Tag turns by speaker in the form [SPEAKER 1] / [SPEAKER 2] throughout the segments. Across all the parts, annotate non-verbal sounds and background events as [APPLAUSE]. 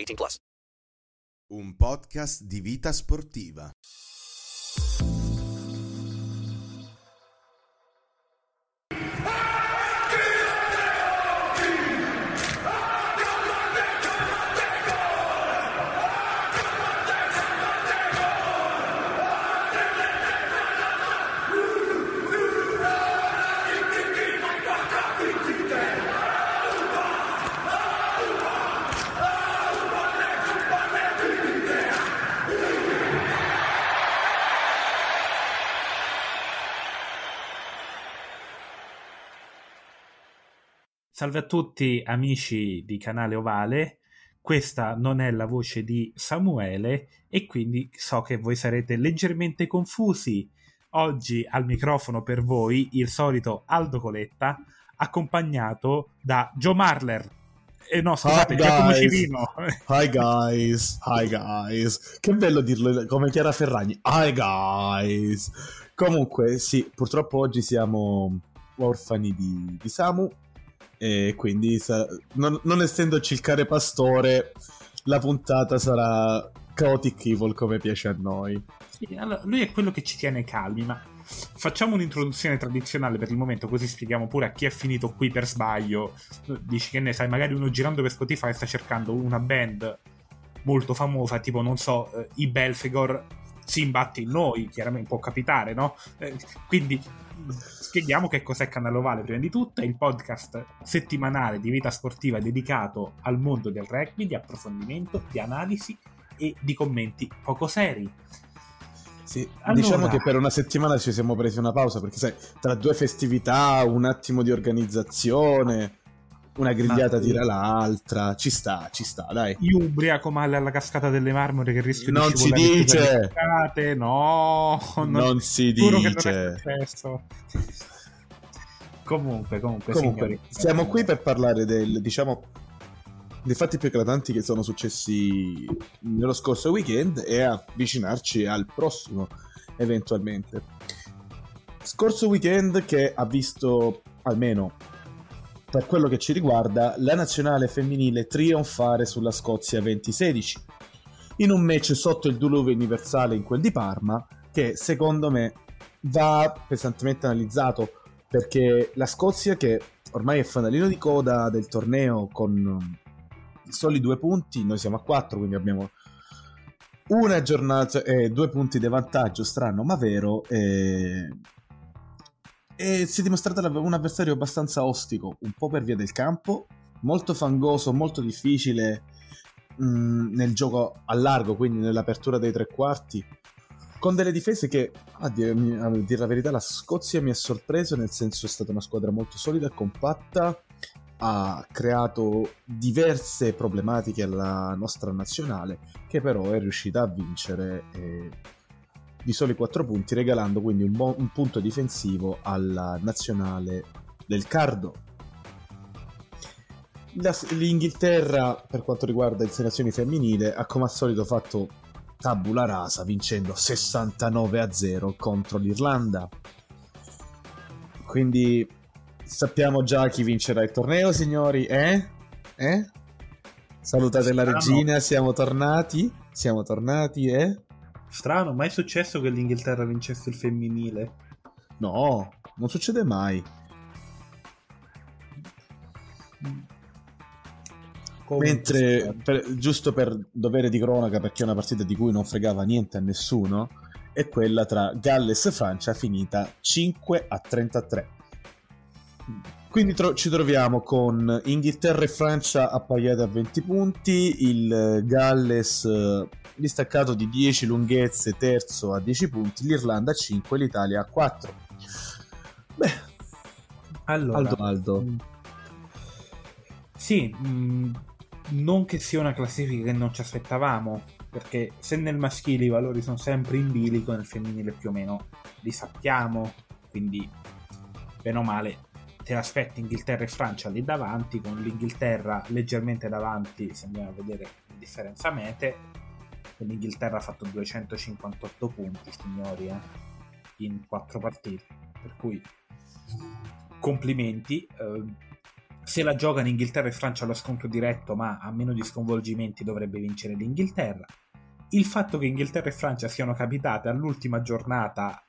[SPEAKER 1] 18 plus.
[SPEAKER 2] Un podcast di vita sportiva.
[SPEAKER 3] Salve a tutti amici di Canale Ovale, questa non è la voce di Samuele e quindi so che voi sarete leggermente confusi. Oggi al microfono per voi il solito Aldo Coletta, accompagnato da Joe Marler. Eh no, scusate,
[SPEAKER 4] Hi,
[SPEAKER 3] Giacomo
[SPEAKER 4] guys.
[SPEAKER 3] Civino.
[SPEAKER 4] Hi guys, hi guys. Che bello dirlo come Chiara Ferragni. Hi guys. Comunque, sì, purtroppo oggi siamo orfani di, di Samu e quindi sa- non, non essendoci il care pastore, la puntata sarà chaotic evil come piace a noi.
[SPEAKER 3] Sì, allora, lui è quello che ci tiene calmi, ma facciamo un'introduzione tradizionale per il momento, così spieghiamo pure a chi è finito qui per sbaglio. Dici che ne sai, magari uno girando per Spotify sta cercando una band molto famosa, tipo, non so, eh, i Belfegor si imbatte in noi, chiaramente può capitare, no? Eh, quindi spieghiamo che cos'è Canale Ovale prima di tutto, è il podcast settimanale di vita sportiva dedicato al mondo del rugby, di approfondimento, di analisi e di commenti poco seri.
[SPEAKER 4] Sì,
[SPEAKER 3] Allora.
[SPEAKER 4] diciamo che per una settimana ci siamo presi una pausa perché sai, tra due festività, un attimo di organizzazione, una grigliata
[SPEAKER 3] Ma-
[SPEAKER 4] tira l'altra, ci sta, ci sta, dai.
[SPEAKER 3] Io ubriaco male alla cascata delle marmore che rischio
[SPEAKER 4] Non
[SPEAKER 3] di
[SPEAKER 4] si dice!
[SPEAKER 3] cascate. No,
[SPEAKER 4] Non si
[SPEAKER 3] non
[SPEAKER 4] dice.
[SPEAKER 3] Comunque, comunque,
[SPEAKER 4] Comunque,
[SPEAKER 3] signori.
[SPEAKER 4] siamo qui per parlare del, diciamo, dei fatti più eclatanti che sono successi nello scorso weekend e avvicinarci al prossimo, eventualmente. Scorso weekend che ha visto, almeno per quello che ci riguarda, la nazionale femminile trionfare sulla Scozia 2016 in un match sotto il diluvio universale in quel di Parma che secondo me va pesantemente analizzato perché la Scozia che ormai è fanalino di coda del torneo con um, soli due punti, noi siamo a quattro quindi abbiamo una giornata e due punti di vantaggio, strano ma vero, e, e si è dimostrato un avversario abbastanza ostico, un po' per via del campo, molto fangoso, molto difficile mh, nel gioco a largo, quindi nell'apertura dei tre quarti, con delle difese che, a dire, a dire la verità, la Scozia mi ha sorpreso, nel senso è stata una squadra molto solida e compatta, ha creato diverse problematiche alla nostra nazionale, che però è riuscita a vincere eh, di soli 4 punti, regalando quindi un, buon- un punto difensivo alla nazionale del Cardo. La- L'Inghilterra, per quanto riguarda il selezioni femminile, ha come al solito fatto tabula rasa vincendo 69 a 0 contro l'Irlanda. Quindi sappiamo già chi vincerà il torneo, signori, eh? Eh? Salutate la regina, siamo tornati? Siamo tornati, eh?
[SPEAKER 3] Strano, mai è successo che l'Inghilterra vincesse il femminile?
[SPEAKER 4] No, non succede mai. Mentre, per, giusto per dovere di cronaca, perché è una partita di cui non fregava niente a nessuno, è quella tra Galles e Francia finita 5 a 33. Quindi tro- ci troviamo con Inghilterra e Francia appaiate a 20 punti, il Galles eh, distaccato di 10 lunghezze, terzo a 10 punti, l'Irlanda a 5 e l'Italia a 4. Beh,
[SPEAKER 3] allora,
[SPEAKER 4] Aldo Aldo.
[SPEAKER 3] mh, Sì, mh, non che sia una classifica che non ci aspettavamo, perché se nel maschile i valori sono sempre in bilico, nel femminile più o meno li sappiamo, quindi bene o male te l'aspetti Inghilterra e Francia lì davanti, con l'Inghilterra leggermente davanti, se andiamo a vedere la differenza mete, l'Inghilterra ha fatto 258 punti, signori, eh, in quattro partite, per cui complimenti. eh, se la giocano Inghilterra e Francia allo scontro diretto, ma a meno di sconvolgimenti dovrebbe vincere l'Inghilterra. Il fatto che Inghilterra e Francia siano capitate all'ultima giornata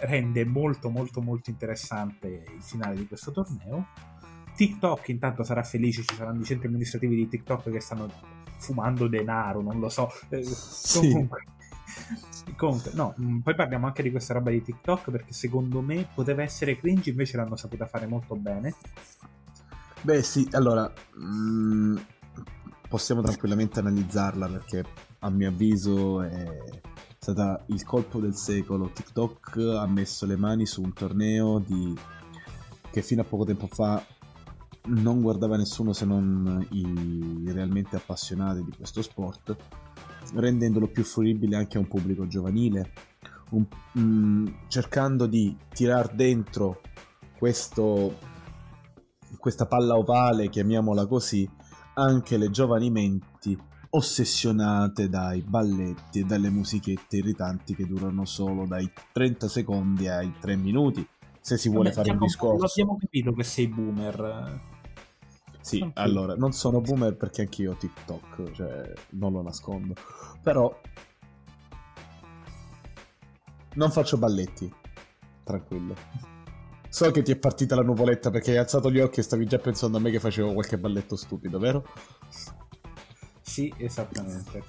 [SPEAKER 3] rende molto molto molto interessante il finale di questo torneo. TikTok intanto sarà felice, ci saranno i centri amministrativi di TikTok che stanno fumando denaro, non lo so. Eh,
[SPEAKER 4] Sì.
[SPEAKER 3] Comunque, [LAUGHS] comunque, no, mh, poi parliamo anche di questa roba di TikTok perché secondo me poteva essere cringe, invece l'hanno saputa fare molto bene.
[SPEAKER 4] Beh sì, allora mm, possiamo tranquillamente analizzarla perché a mio avviso è stata il colpo del secolo. TikTok ha messo le mani su un torneo di... che fino a poco tempo fa non guardava nessuno se non i realmente appassionati di questo sport, rendendolo più fruibile anche a un pubblico giovanile, un- mm, cercando di tirar dentro questo questa palla ovale, chiamiamola così, anche le giovani menti ossessionate dai balletti e dalle musichette irritanti che durano solo dai 30 secondi ai 3 minuti. Se si vuole
[SPEAKER 3] Vabbè,
[SPEAKER 4] fare un discorso.
[SPEAKER 3] Lo abbiamo capito che sei boomer.
[SPEAKER 4] Sì,
[SPEAKER 3] Ok.
[SPEAKER 4] allora, non sono boomer perché anch'io ho TikTok, cioè non lo nascondo. Però non faccio balletti, tranquillo. So che ti è partita la nuvoletta perché hai alzato gli occhi e stavi già pensando a me che facevo qualche balletto stupido, vero?
[SPEAKER 3] Sì, esattamente.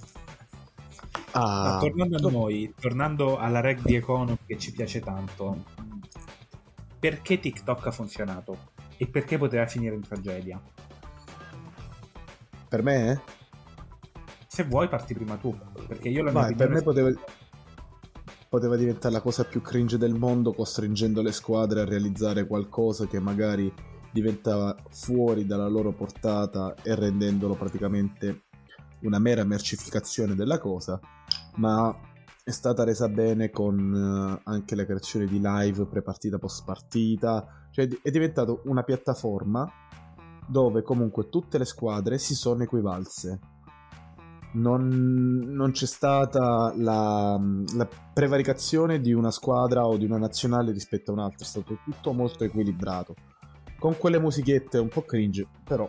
[SPEAKER 4] Ah,
[SPEAKER 3] Ma tornando a noi, tornando alla rugby economy che ci piace tanto, perché TikTok ha funzionato? E perché poteva finire in tragedia?
[SPEAKER 4] per me, eh?
[SPEAKER 3] Se vuoi parti prima tu, perché io la mia
[SPEAKER 4] Vai, per me poteva, poteva diventare la cosa più cringe del mondo costringendo le squadre a realizzare qualcosa che magari diventava fuori dalla loro portata e rendendolo praticamente una mera mercificazione della cosa, ma è stata resa bene con eh, anche la creazione di live pre-partita post-partita, cioè è diventato una piattaforma dove comunque tutte le squadre si sono equivalse non, non c'è stata la, la prevaricazione di una squadra o di una nazionale rispetto a un'altra, è stato tutto molto equilibrato. Con quelle musichette un po' cringe, però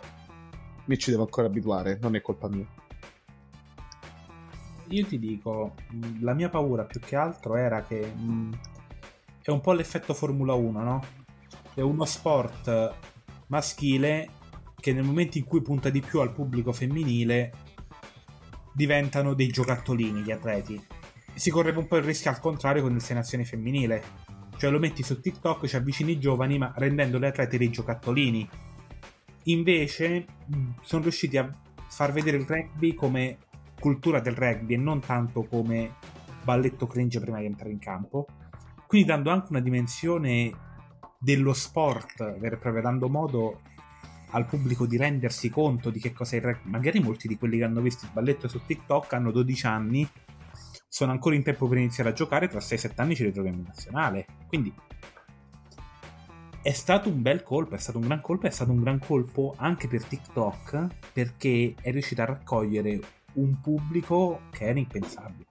[SPEAKER 4] mi ci devo ancora abituare, non è colpa mia.
[SPEAKER 3] Io ti dico, la mia paura più che altro era che mh, è un po' l'effetto Formula 1, no? È uno sport maschile che nel momento in cui punta di più al pubblico femminile diventano dei giocattolini gli atleti. Si correva un po' il rischio al contrario con il Sei Nazioni femminile. Cioè lo metti su TikTok, ci avvicini i giovani, ma rendendo le atlete dei giocattolini. Invece sono riusciti a far vedere il rugby come cultura del rugby e non tanto come balletto cringe prima di entrare in campo. Quindi dando anche una dimensione dello sport, vero e proprio, dando modo al pubblico di rendersi conto di che cosa è il rugby. Magari molti di quelli che hanno visto il balletto su TikTok hanno 12 anni, sono ancora in tempo per iniziare a giocare, tra 6-7 anni ci ritroviamo in nazionale. Quindi è stato un bel colpo, è stato un gran colpo, è stato un gran colpo anche per TikTok perché è riuscita a raccogliere un pubblico che era impensabile.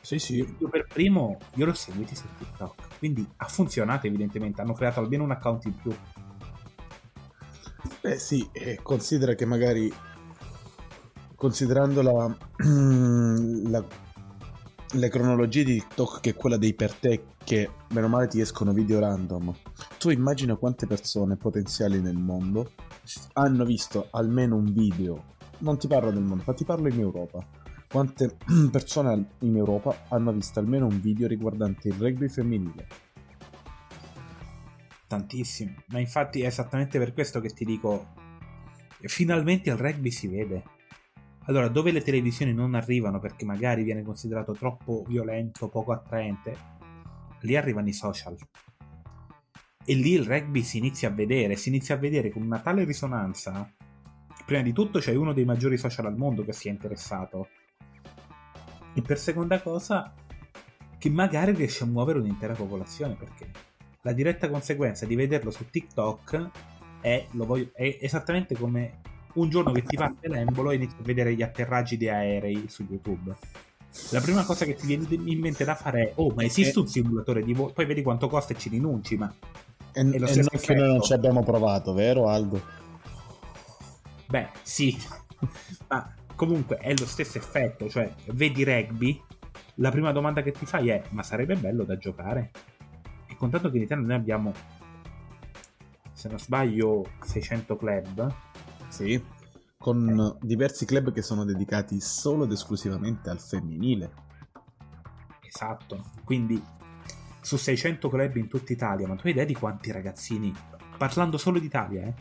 [SPEAKER 4] Sì, sì.
[SPEAKER 3] Io per primo, io l'ho seguito su TikTok, quindi ha funzionato evidentemente, hanno creato almeno un account in più.
[SPEAKER 4] Beh sì, e considera che magari considerando la, [CLEARS THROAT] la- le cronologie di TikTok che è quella dei per te che meno male ti escono video random tu immagina quante persone potenziali nel mondo hanno visto almeno un video non ti parlo del mondo, ma ti parlo in Europa. Quante [CLEARS THROAT] persone in Europa hanno visto almeno un video riguardante il rugby femminile?
[SPEAKER 3] Tantissimi. Ma infatti è esattamente per questo che ti dico, finalmente il rugby si vede. Allora, dove le televisioni non arrivano perché magari viene considerato troppo violento, poco attraente, lì arrivano i social. E lì il rugby si inizia a vedere, si inizia a vedere con una tale risonanza. Prima di tutto c'è uno dei maggiori social al mondo che si è interessato. E per seconda cosa, che magari riesce a muovere un'intera popolazione, perché la diretta conseguenza di vederlo su TikTok è, voglio, è esattamente come un giorno che ti parte l'embolo e inizi a vedere gli atterraggi di aerei su YouTube. La prima cosa che ti viene in mente da fare è: Oh, ma esiste un simulatore di volo? Poi vedi quanto costa e ci rinunci, ma.
[SPEAKER 4] E, e non che noi non ci abbiamo provato, vero Aldo?
[SPEAKER 3] Beh, sì, ma comunque è lo stesso effetto. Cioè, vedi rugby, la prima domanda che ti fai è: Ma sarebbe bello da giocare? E contanto che in Italia noi abbiamo, se non sbaglio, 600 club
[SPEAKER 4] sì, con diversi club che sono dedicati solo ed esclusivamente al femminile.
[SPEAKER 3] Esatto, quindi su 600 club in tutta Italia, ma tu hai idea di quanti ragazzini, parlando solo d'Italia, eh?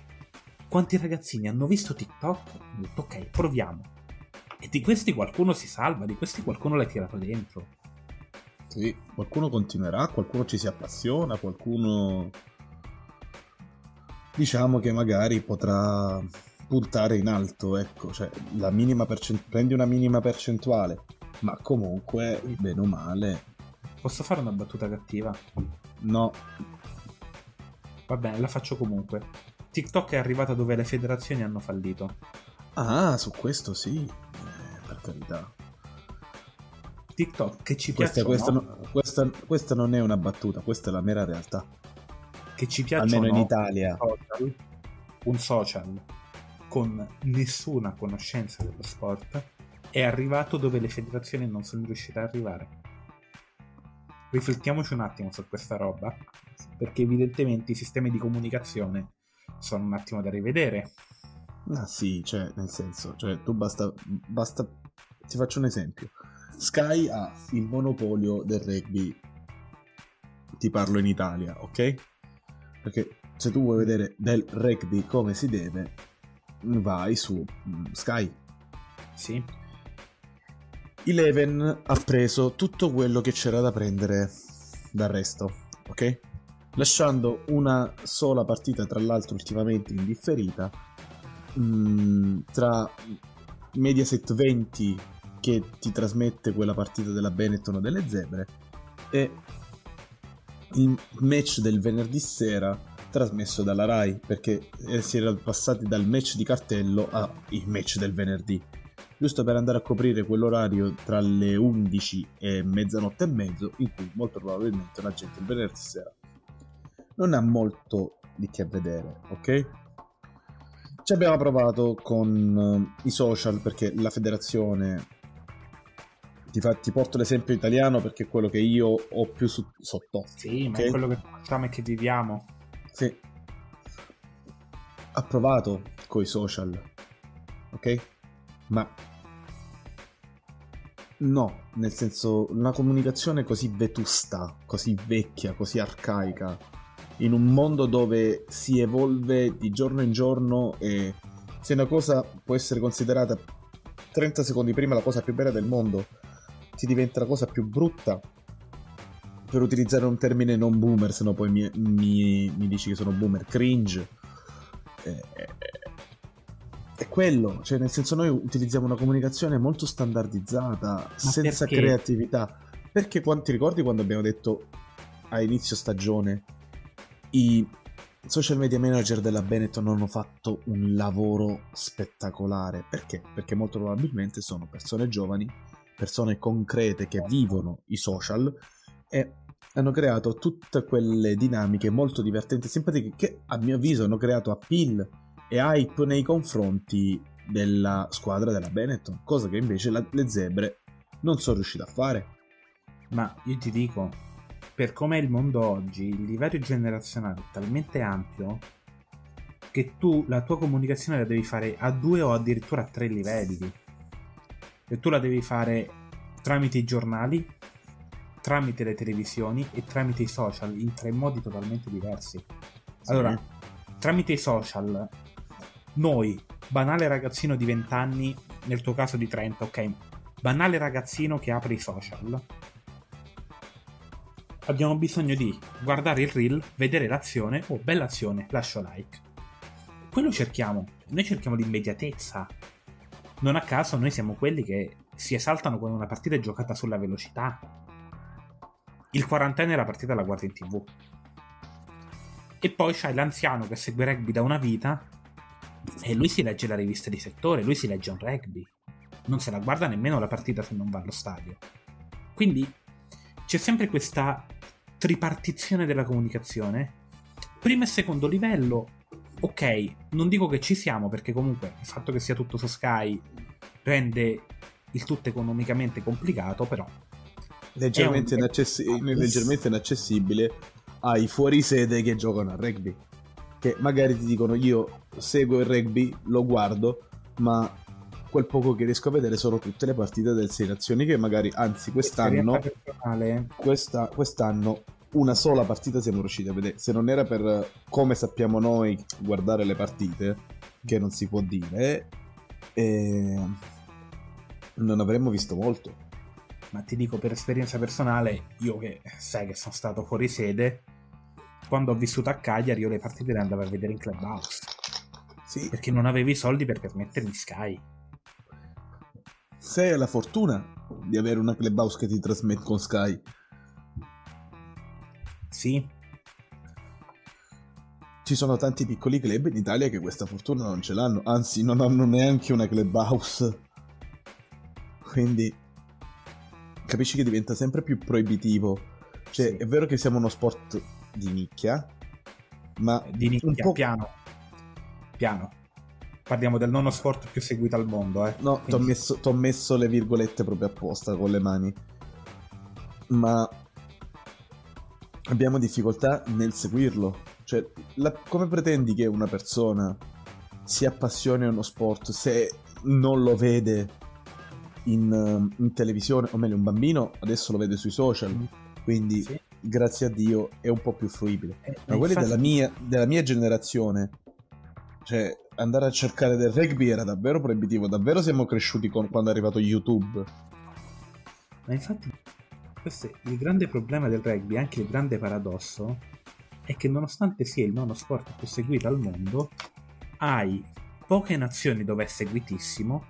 [SPEAKER 3] Quanti ragazzini hanno visto TikTok hanno detto ok, proviamo. E di questi qualcuno si salva, di questi qualcuno l'ha tirato dentro.
[SPEAKER 4] Sì, qualcuno continuerà, qualcuno ci si appassiona, qualcuno diciamo che magari potrà puntare in alto, ecco, cioè la minima percent- prendi una minima percentuale, ma comunque, bene o male...
[SPEAKER 3] Posso fare una battuta cattiva?
[SPEAKER 4] No.
[SPEAKER 3] Va bene, la faccio comunque. TikTok è arrivata dove le federazioni hanno fallito.
[SPEAKER 4] Ah, su questo sì, eh, per carità.
[SPEAKER 3] TikTok che ci
[SPEAKER 4] questa,
[SPEAKER 3] piace.
[SPEAKER 4] Questa, questa, questa, non è una battuta, questa è la mera realtà.
[SPEAKER 3] Che ci piace.
[SPEAKER 4] Almeno in Italia.
[SPEAKER 3] Un social, un social con nessuna conoscenza dello sport, è arrivato dove le federazioni non sono riuscite ad arrivare. Riflettiamoci un attimo su questa roba, perché evidentemente i sistemi di comunicazione sono un attimo da rivedere.
[SPEAKER 4] Ah sì, cioè, nel senso, cioè, tu basta, basta, ti faccio un esempio. Sky ha il monopolio del rugby, ti parlo in Italia, ok? Perché se tu vuoi vedere del rugby come si deve, vai su mm, Sky.
[SPEAKER 3] Sì.
[SPEAKER 4] Eleven ha preso tutto quello che c'era da prendere dal resto, ok? Lasciando una sola partita, tra l'altro ultimamente indifferita, mh, mm, tra Mediaset 20 che ti trasmette quella partita della Benetton o delle Zebre e il match del venerdì sera trasmesso dalla Rai perché eh, si era passati dal match di cartello al match del venerdì. Giusto per andare a coprire quell'orario tra le 11 e mezzanotte e mezzo in cui molto probabilmente la gente il venerdì sera non ha molto di che vedere ok? ci abbiamo provato con uh, i social perché la federazione ti, fa, ti, porto l'esempio italiano perché è quello che io ho più su, sotto
[SPEAKER 3] sì okay? ma è quello che facciamo e che viviamo
[SPEAKER 4] sì. Ha provato coi social. Ok? Ma no, nel senso una comunicazione così vetusta, così vecchia, così arcaica, in un mondo dove si evolve di giorno in giorno e se una cosa può essere considerata 30 secondi prima la cosa più bella del mondo, si diventa la cosa più brutta per utilizzare un termine non boomer, se no poi mi, mi, mi, dici che sono boomer, cringe. Eh, è quello, cioè nel senso noi utilizziamo una comunicazione molto standardizzata, Ma senza perché? creatività. Perché quanti ricordi quando abbiamo detto a inizio stagione i social media manager della Benetton hanno fatto un lavoro spettacolare? Perché? Perché molto probabilmente sono persone giovani, persone concrete che vivono i social e hanno creato tutte quelle dinamiche molto divertenti e simpatiche che a mio avviso hanno creato appeal e hype nei confronti della squadra della Benetton, cosa che invece la, le zebre non sono riuscite a fare.
[SPEAKER 3] Ma io ti dico, per com'è il mondo oggi, il livello generazionale è talmente ampio che tu la tua comunicazione la devi fare a due o addirittura a tre livelli. E tu la devi fare tramite i giornali, tramite le televisioni e tramite i social in tre modi totalmente diversi. Allora, tramite i social, noi, banale ragazzino di 20 anni, nel tuo caso di 30, ok, banale ragazzino che apre i social, abbiamo bisogno di guardare il reel, vedere l'azione, oh bella azione, lascio like. Quello cerchiamo, noi cerchiamo l'immediatezza. Non a caso noi siamo quelli che si esaltano quando una partita è giocata sulla velocità. Il quarantenne la partita la guarda in tv. E poi c'hai l'anziano che segue rugby da una vita e lui si legge la rivista di settore, lui si legge un rugby. Non se la guarda nemmeno la partita se non va allo stadio. Quindi c'è sempre questa tripartizione della comunicazione. Primo e secondo livello, ok, non dico che ci siamo perché comunque il fatto che sia tutto su Sky rende il tutto economicamente complicato, però
[SPEAKER 4] leggermente,
[SPEAKER 3] un...
[SPEAKER 4] inaccessi- leggermente inaccessibile ai fuorisede che giocano a rugby. Che magari ti dicono io seguo il rugby, lo guardo, ma quel poco che riesco a vedere sono tutte le partite del Sei Nazioni che magari, anzi quest'anno, questa, quest'anno una sola partita siamo riusciti a vedere. Se non era per, come sappiamo noi, guardare le partite, che non si può dire, eh, non avremmo visto molto.
[SPEAKER 3] Ma ti dico per esperienza personale, io che sai che sono stato fuori sede, quando ho vissuto a Cagliari io le partite le andavo a vedere in clubhouse. Sì. Perché non avevi i soldi per permettermi Sky.
[SPEAKER 4] Se hai la fortuna di avere una clubhouse che ti trasmette con Sky.
[SPEAKER 3] Sì.
[SPEAKER 4] Ci sono tanti piccoli club in Italia che questa fortuna non ce l'hanno, anzi non hanno neanche una clubhouse. Quindi capisci che diventa sempre più proibitivo. Cioè, sì. è vero che siamo uno sport di nicchia, ma
[SPEAKER 3] di nicchia, po'... piano. Piano. Parliamo del nono sport più seguito al mondo, eh.
[SPEAKER 4] No, Quindi... ti ho messo, messo le virgolette proprio apposta con le mani. Ma abbiamo difficoltà nel seguirlo. Cioè, la... come pretendi che una persona si appassioni a uno sport se non lo vede in, eh, in, televisione, o meglio un bambino adesso lo vede sui social, mm. quindi sì. grazie a Dio è un po' più fruibile. Eh, Ma quelli infatti... della, mia, della mia generazione, cioè andare a cercare del rugby era davvero proibitivo, davvero siamo cresciuti con, quando è arrivato YouTube.
[SPEAKER 3] Ma infatti questo è il grande problema del rugby, anche il grande paradosso, è che nonostante sia il nono sport più seguito al mondo, hai poche nazioni dove è seguitissimo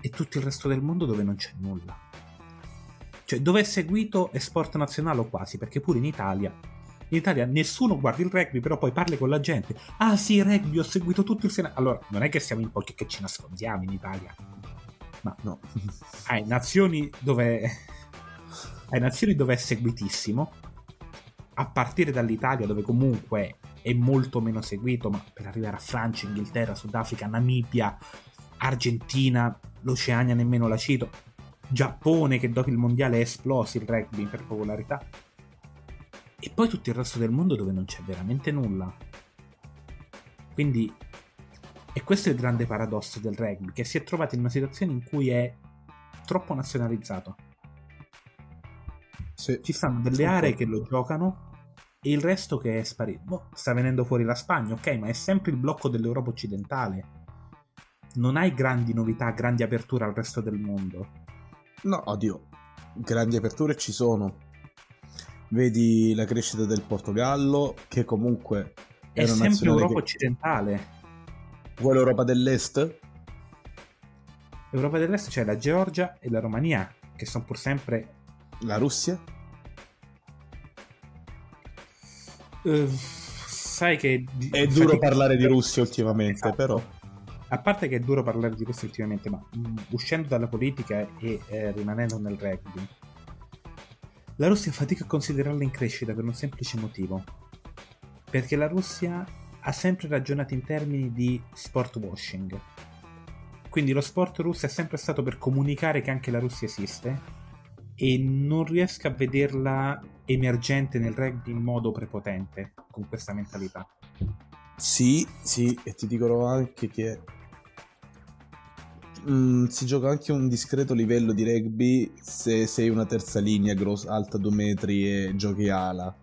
[SPEAKER 3] e tutto il resto del mondo dove non c'è nulla. Cioè, dove è seguito è sport nazionale o quasi, perché pure in Italia. In Italia nessuno guarda il rugby, però poi parli con la gente. Ah sì, rugby, ho seguito tutto il Senato. Allora, non è che siamo in pochi che ci nascondiamo in Italia. Ma no. [LAUGHS] Hai nazioni dove. Hai nazioni dove è seguitissimo. A partire dall'Italia, dove comunque è molto meno seguito, ma per arrivare a Francia, Inghilterra, Sudafrica, Namibia, Argentina, l'Oceania nemmeno la cito, Giappone che dopo il mondiale è esploso il rugby per popolarità, e poi tutto il resto del mondo dove non c'è veramente nulla. Quindi, e questo è il grande paradosso del rugby, che si è trovato in una situazione in cui è troppo nazionalizzato. Sì. Ci stanno delle aree che lo giocano e il resto che è sparito. Boh, sta venendo fuori la Spagna, ok, ma è sempre il blocco dell'Europa occidentale non hai grandi novità, grandi aperture al resto del mondo.
[SPEAKER 4] No, oddio, grandi aperture ci sono. Vedi la crescita del Portogallo, che comunque
[SPEAKER 3] è, è sempre Europa che... occidentale.
[SPEAKER 4] Vuoi l'Europa dell'Est?
[SPEAKER 3] L'Europa dell'Est c'è la Georgia e la Romania, che sono pur sempre...
[SPEAKER 4] La Russia?
[SPEAKER 3] Uh, sai che...
[SPEAKER 4] È duro parlare di Russia ultimamente, esatto. però
[SPEAKER 3] a parte che è duro parlare di questo ultimamente, ma mm, uscendo dalla politica e eh, rimanendo nel rugby, la Russia fatica a considerarla in crescita per un semplice motivo. Perché la Russia ha sempre ragionato in termini di sport washing. Quindi lo sport russo è sempre stato per comunicare che anche la Russia esiste e non riesco a vederla emergente nel rugby in modo prepotente con questa mentalità.
[SPEAKER 4] Sì, sì, e ti dicono anche che mm, si gioca anche un discreto livello di rugby se sei una terza linea grossa, alta 2 metri e giochi ala.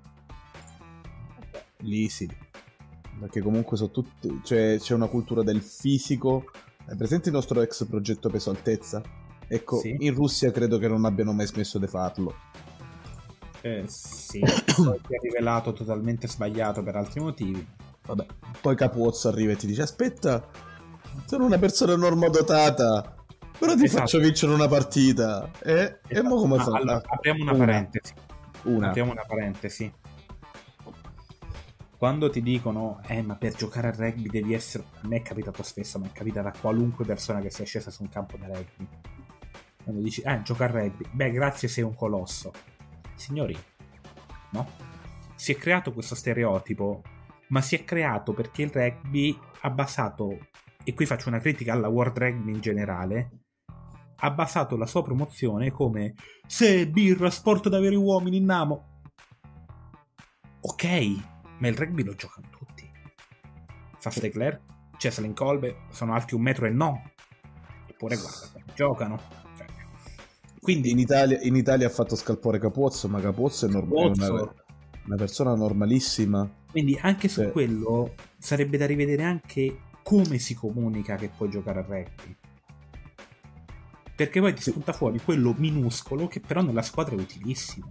[SPEAKER 4] Lì sì. Perché comunque sono tutti. Cioè, c'è una cultura del fisico. È presente il nostro ex progetto peso altezza? Ecco,
[SPEAKER 3] Sì.
[SPEAKER 4] in Russia credo che non abbiano mai smesso di farlo.
[SPEAKER 3] Eh, sì, [COUGHS] poi si è rivelato totalmente sbagliato per altri motivi.
[SPEAKER 4] Vabbè, poi Capuozzo arriva e ti dice: Aspetta, sono una persona normodotata. Però ti
[SPEAKER 3] Esatto.
[SPEAKER 4] faccio vincere una partita. E, e mo come
[SPEAKER 3] Ah,
[SPEAKER 4] fa?
[SPEAKER 3] allora, apriamo una,
[SPEAKER 4] Una.
[SPEAKER 3] parentesi.
[SPEAKER 4] Una.
[SPEAKER 3] Apriamo una parentesi. Quando ti dicono, eh, ma per giocare a rugby devi essere. A me è capitato spesso, ma è capitato a qualunque persona che sia scesa su un campo da rugby. Quando dici, eh, gioca a rugby, beh, grazie, sei un colosso. Signori, no? Si è creato questo stereotipo, ma si è creato perché il rugby ha basato, e qui faccio una critica alla World Rugby in generale, ha basato la sua promozione come se birra, sport da veri uomini, namo. Ok, ma il rugby lo giocano tutti. Fast Leclerc, Cheslin Colbe sono alti un metro e no. Eppure guarda, giocano. Cioè,
[SPEAKER 4] Quindi in Italia, in Italia ha fatto scalpore Capozzo, ma Capozzo è, norm- è una, una persona normalissima.
[SPEAKER 3] Quindi anche su
[SPEAKER 4] Sì.
[SPEAKER 3] quello sarebbe da rivedere anche come si comunica che puoi giocare a rugby. Perché poi ti spunta fuori quello minuscolo che però nella squadra è utilissimo.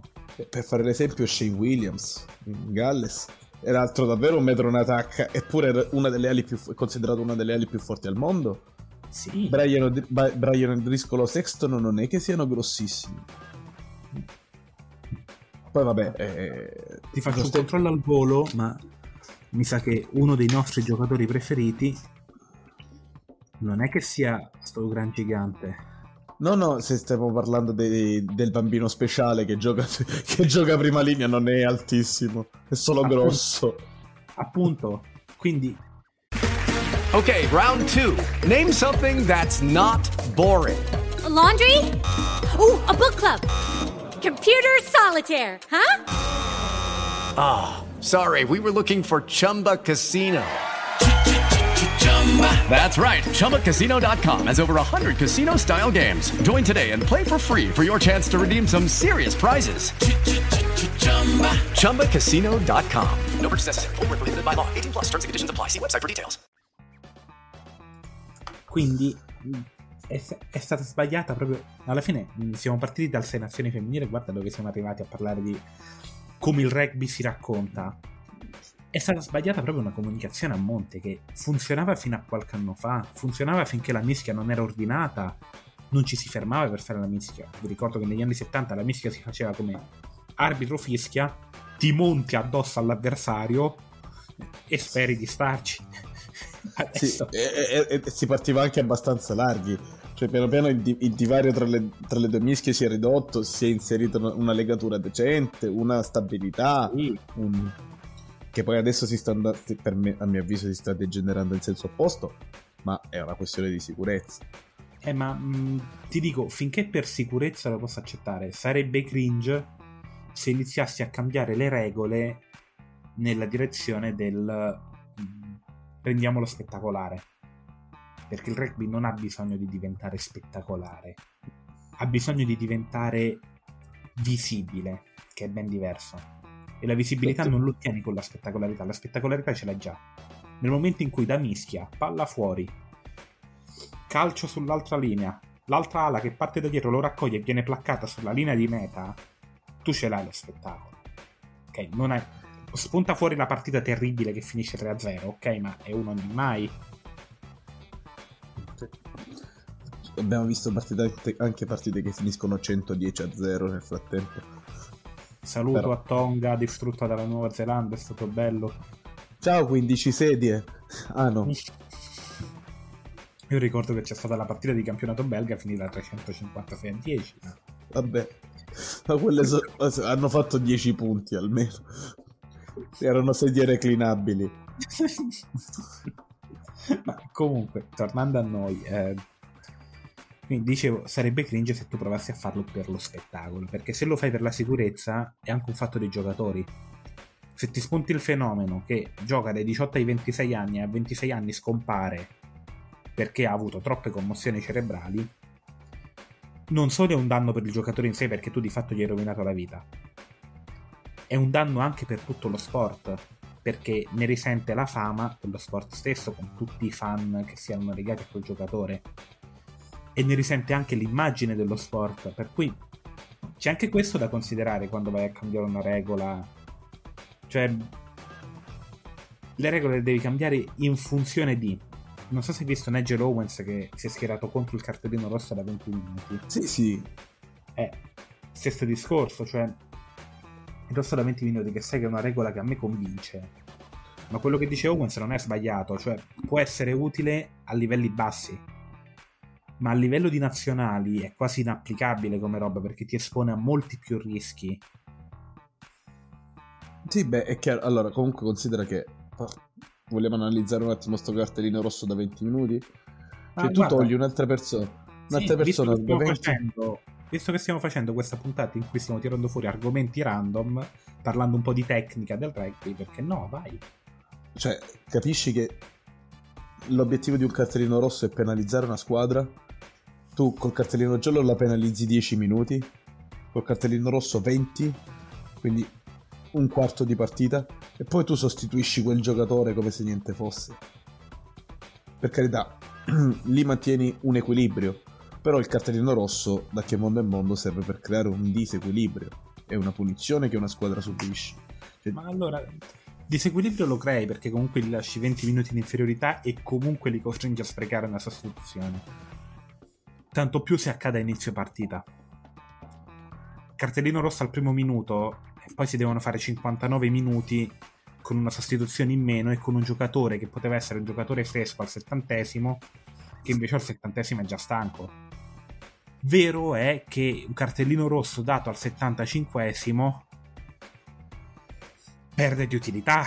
[SPEAKER 4] Per fare l'esempio, Shane Williams in Galles era altro davvero un metro in attacca, eppure era una delle ali più, è considerato una delle ali più forti al mondo.
[SPEAKER 3] Sì.
[SPEAKER 4] Brian, O'D- Brian O'Driscoll o Sexton non è che siano grossissimi. Poi vabbè, eh,
[SPEAKER 3] Ti faccio un controllo al volo, ma mi sa che uno dei nostri giocatori preferiti non è che sia sto gran gigante.
[SPEAKER 4] No, no, se stiamo parlando dei- del bambino speciale che gioca, [LAUGHS] che gioca prima linea, non è altissimo, è solo
[SPEAKER 3] Appunto.
[SPEAKER 4] grosso.
[SPEAKER 3] Appunto, quindi
[SPEAKER 1] Okay, round two. Name something that's not boring.
[SPEAKER 5] A laundry? Ooh, a book club. Computer solitaire, huh?
[SPEAKER 1] Ah, sorry, we were looking for Chumba Casino. That's right. ChumbaCasino.com has over 100 casino style games. Join today and play for free for your chance to redeem some serious prizes. ChumbaCasino.com. No purchase necessary. Where prohibited by law. 18 plus terms and conditions apply. See website for details.
[SPEAKER 3] Quindi è, è stata sbagliata proprio. Alla fine mh, siamo partiti dal Sei Nazioni Femminile, guarda dove siamo arrivati a parlare di come il rugby si racconta. È stata sbagliata proprio una comunicazione a monte che funzionava fino a qualche anno fa, funzionava finché la mischia non era ordinata, non ci si fermava per fare la mischia. Vi ricordo che negli anni 70 la mischia si faceva come arbitro fischia, ti monti addosso all'avversario e speri di starci. [LAUGHS]
[SPEAKER 4] Sì,
[SPEAKER 3] Adesso
[SPEAKER 4] e, e- e si partiva anche abbastanza larghi. Cioè, piano piano il, di- il divario tra le, tra le due mischie si è ridotto, si è inserita una, legatura decente, una stabilità,
[SPEAKER 3] sì,
[SPEAKER 4] un- che poi adesso si sta andando, per me, a mio avviso, si sta degenerando in senso opposto, ma è una questione di sicurezza.
[SPEAKER 3] Eh, ma mh, ti dico, finché per sicurezza lo posso accettare, sarebbe cringe se iniziassi a cambiare le regole nella direzione del mh, rendiamolo spettacolare. Perché il rugby non ha bisogno di diventare spettacolare, ha bisogno di diventare visibile, che è ben diverso. E la visibilità
[SPEAKER 4] Certo.
[SPEAKER 3] non lo ottieni con la spettacolarità, la spettacolarità ce l'hai già. Nel momento in cui da mischia, palla fuori, calcio sull'altra linea, l'altra ala che parte da dietro lo raccoglie e viene placcata sulla linea di meta, tu ce l'hai lo spettacolo. Ok, non è... Spunta fuori la partita terribile che finisce 3-0, ok, ma è uno di mai.
[SPEAKER 4] Abbiamo visto partite- anche partite che finiscono 110 a 0 nel frattempo.
[SPEAKER 3] Saluto
[SPEAKER 4] Però-
[SPEAKER 3] a Tonga, distrutta dalla Nuova Zelanda, è stato bello.
[SPEAKER 4] Ciao 15 sedie. Ah no.
[SPEAKER 3] Io ricordo che c'è stata la partita di campionato belga finita 356 a 10.
[SPEAKER 4] Vabbè, ma quelle so- hanno fatto 10 punti almeno. Erano sedie reclinabili. [LAUGHS]
[SPEAKER 3] Ma comunque, tornando a noi, eh, quindi dicevo, sarebbe cringe se tu provassi a farlo per lo spettacolo, perché se lo fai per la sicurezza è anche un fatto dei giocatori. se ti spunti il fenomeno che gioca dai 18 ai 26 anni e a 26 anni scompare perché ha avuto troppe commozioni cerebrali, non solo è un danno per il giocatore in sé perché tu di fatto gli hai rovinato la vita, è un danno anche per tutto lo sport perché ne risente la fama dello sport stesso con tutti i fan che siano legati a quel giocatore e ne risente anche l'immagine dello sport. Per cui c'è anche questo da considerare quando vai a cambiare una regola. Cioè le regole le devi cambiare in funzione di. Non so se hai visto Nigel Owens che si è schierato contro il cartellino rosso da 20 minuti.
[SPEAKER 4] Sì sì.
[SPEAKER 3] È stesso discorso cioè il rosso da 20 minuti che sai che è una regola che a me convince ma quello che dice Owens non è sbagliato cioè può essere utile a livelli bassi ma a livello di nazionali è quasi inapplicabile come roba perché ti espone a molti più rischi
[SPEAKER 4] sì, beh, è chiaro. Allora, comunque considera che vogliamo analizzare un attimo sto cartellino rosso da 20 minuti. Cioè,
[SPEAKER 3] Ah,
[SPEAKER 4] tu
[SPEAKER 3] guarda.
[SPEAKER 4] togli un'altra persona. Un'altra
[SPEAKER 3] Sì, visto
[SPEAKER 4] persona
[SPEAKER 3] che
[SPEAKER 4] da
[SPEAKER 3] stiamo
[SPEAKER 4] 20
[SPEAKER 3] facendo- visto che stiamo facendo questa puntata in cui stiamo tirando fuori argomenti random parlando un po' di tecnica del rugby perché no vai
[SPEAKER 4] Cioè, capisci che l'obiettivo di un cartellino rosso è penalizzare una squadra. Tu col cartellino giallo la penalizzi 10 minuti, col cartellino rosso 20, quindi un quarto di partita, e poi tu sostituisci quel giocatore come se niente fosse. Per carità, [CLEARS THROAT] lì mantieni un equilibrio, però il cartellino rosso, da che mondo è mondo, serve per creare un disequilibrio. È una punizione che una squadra subisce. Cioè,
[SPEAKER 3] ma allora disequilibrio lo crei perché comunque gli lasci 20 minuti di inferiorità e comunque li costringi a sprecare una sostituzione tanto più se accade a inizio partita. Cartellino rosso al primo minuto e poi si devono fare 59 minuti con una sostituzione in meno e con un giocatore che poteva essere un giocatore fresco al settantesimo che invece al settantesimo è già stanco. Vero è che un cartellino rosso dato al 75esimo perde di utilità.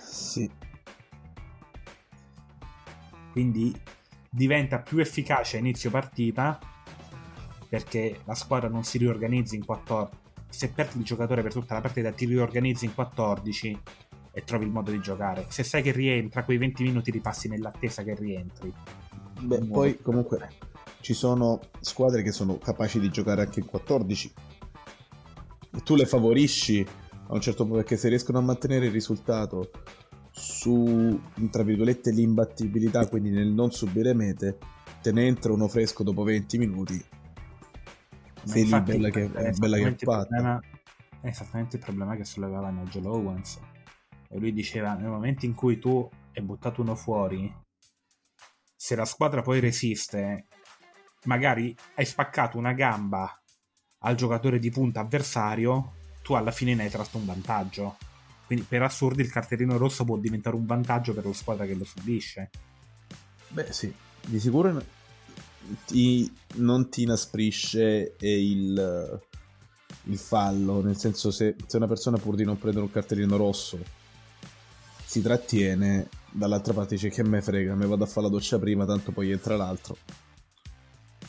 [SPEAKER 4] Sì.
[SPEAKER 3] quindi diventa più efficace a inizio partita perché la squadra non si riorganizza in 14 se perdi il giocatore per tutta la partita ti riorganizzi in 14 e trovi il modo di giocare. Se sai che rientra quei 20 minuti li passi nell'attesa che rientri.
[SPEAKER 4] Beh,
[SPEAKER 3] Un
[SPEAKER 4] poi comunque ci sono squadre che sono capaci di giocare anche in 14 e tu le favorisci a un certo punto perché se riescono a mantenere il risultato su tra virgolette l'imbattibilità quindi nel non subire mete te ne entra uno fresco dopo 20 minuti. Sei lì bella che,
[SPEAKER 3] è
[SPEAKER 4] bella che fatta
[SPEAKER 3] problema- è esattamente il problema che sollevava Nigel Owens. E lui diceva nel momento in cui tu hai buttato uno fuori se la squadra poi resiste magari hai spaccato una gamba al giocatore di punta avversario tu alla fine ne hai tratto un vantaggio quindi per assurdo il cartellino rosso può diventare un vantaggio per la squadra che lo subisce.
[SPEAKER 4] Beh sì. Di sicuro ti- non ti inasprisce il, il fallo nel senso se, se una persona pur di non prendere un cartellino rosso si trattiene dall'altra parte dice che me frega me vado a fare la doccia prima tanto poi entra l'altro.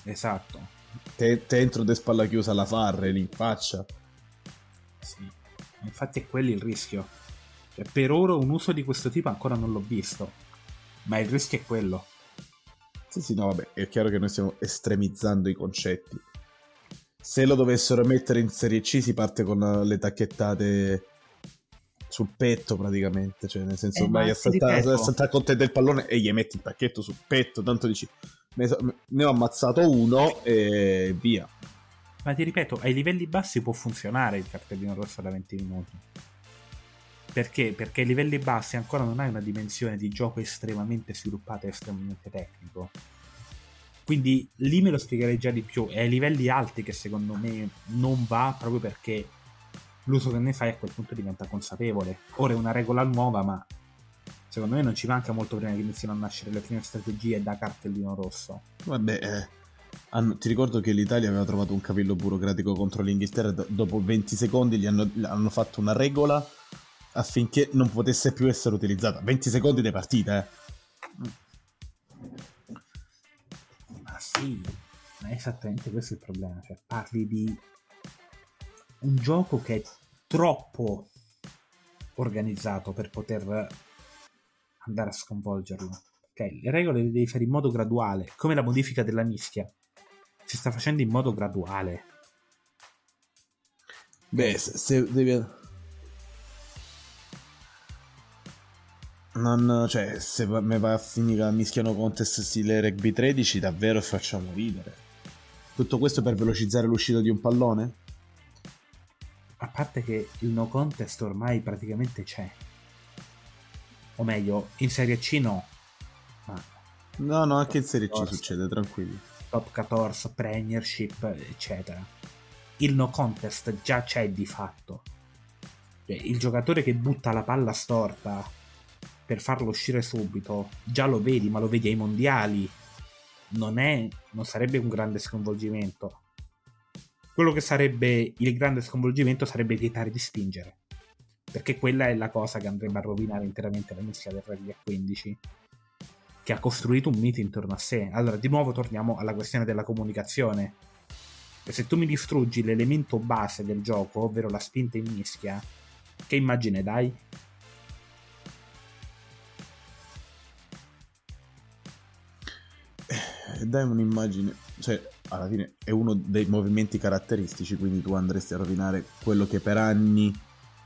[SPEAKER 3] Esatto.
[SPEAKER 4] Te, te entro de spalla chiusa alla farre lì in faccia.
[SPEAKER 3] Sì, infatti è quello il rischio. Cioè, per ora un uso di questo tipo ancora non l'ho visto, ma il rischio è quello.
[SPEAKER 4] sì sì no vabbè è chiaro che noi stiamo estremizzando i concetti. Se lo dovessero mettere in serie C si parte con le tacchettate sul petto praticamente. Cioè nel senso
[SPEAKER 3] Eh,
[SPEAKER 4] vai a saltare, a saltare con te del pallone e gli metti il pacchetto sul petto tanto dici ne ho ammazzato uno e via
[SPEAKER 3] Ma ti ripeto, ai livelli bassi può funzionare il cartellino rosso da 20 minuti. Perché? Perché ai livelli bassi ancora non hai una dimensione di gioco estremamente sviluppata e estremamente tecnico. Quindi lì me lo spiegherei già di più. È ai livelli alti che secondo me non va proprio perché l'uso che ne fai a quel punto diventa consapevole. Ora è una regola nuova, ma secondo me non ci manca molto prima che iniziano a nascere le prime strategie da cartellino rosso.
[SPEAKER 4] Vabbè, eh, hanno- ti ricordo che l'Italia aveva trovato un cavillo burocratico contro l'Inghilterra. do- dopo 20 secondi gli hanno, hanno fatto una regola affinché non potesse più essere utilizzata. 20 secondi di partita, eh.
[SPEAKER 3] Ma sì, ma è esattamente questo il problema. Cioè, parli di un gioco che è troppo organizzato per poter andare a sconvolgerlo. Ok, le regole le devi fare in modo graduale, come la modifica della mischia. Si sta facendo in modo graduale.
[SPEAKER 4] Beh, se, se devi... Non, cioè, se me va a finire a mischiano contest stile rugby 13, davvero facciamo ridere. Tutto questo per velocizzare l'uscita di un pallone?
[SPEAKER 3] A parte che il no contest ormai praticamente c'è. O meglio, in Serie C no.
[SPEAKER 4] No, no, anche in Serie C succede, tranquilli.
[SPEAKER 3] top 14, Premiership, eccetera. Il no contest già c'è di fatto. Cioè, il giocatore che butta la palla storta per farlo uscire subito, già lo vedi, ma lo vedi ai mondiali. Non, è, non sarebbe un grande sconvolgimento. Quello che sarebbe il grande sconvolgimento sarebbe vietare di spingere. Perché quella è la cosa che andrebbe a rovinare interamente la mischia del rugby a 15 che ha costruito un mito intorno a sé. Allora, di nuovo torniamo alla questione della comunicazione. Se tu mi distruggi l'elemento base del gioco, ovvero la spinta in mischia, che immagine dai?
[SPEAKER 4] Eh, Dai un'immagine, cioè, alla fine è uno dei movimenti caratteristici, quindi tu andresti a rovinare quello che per anni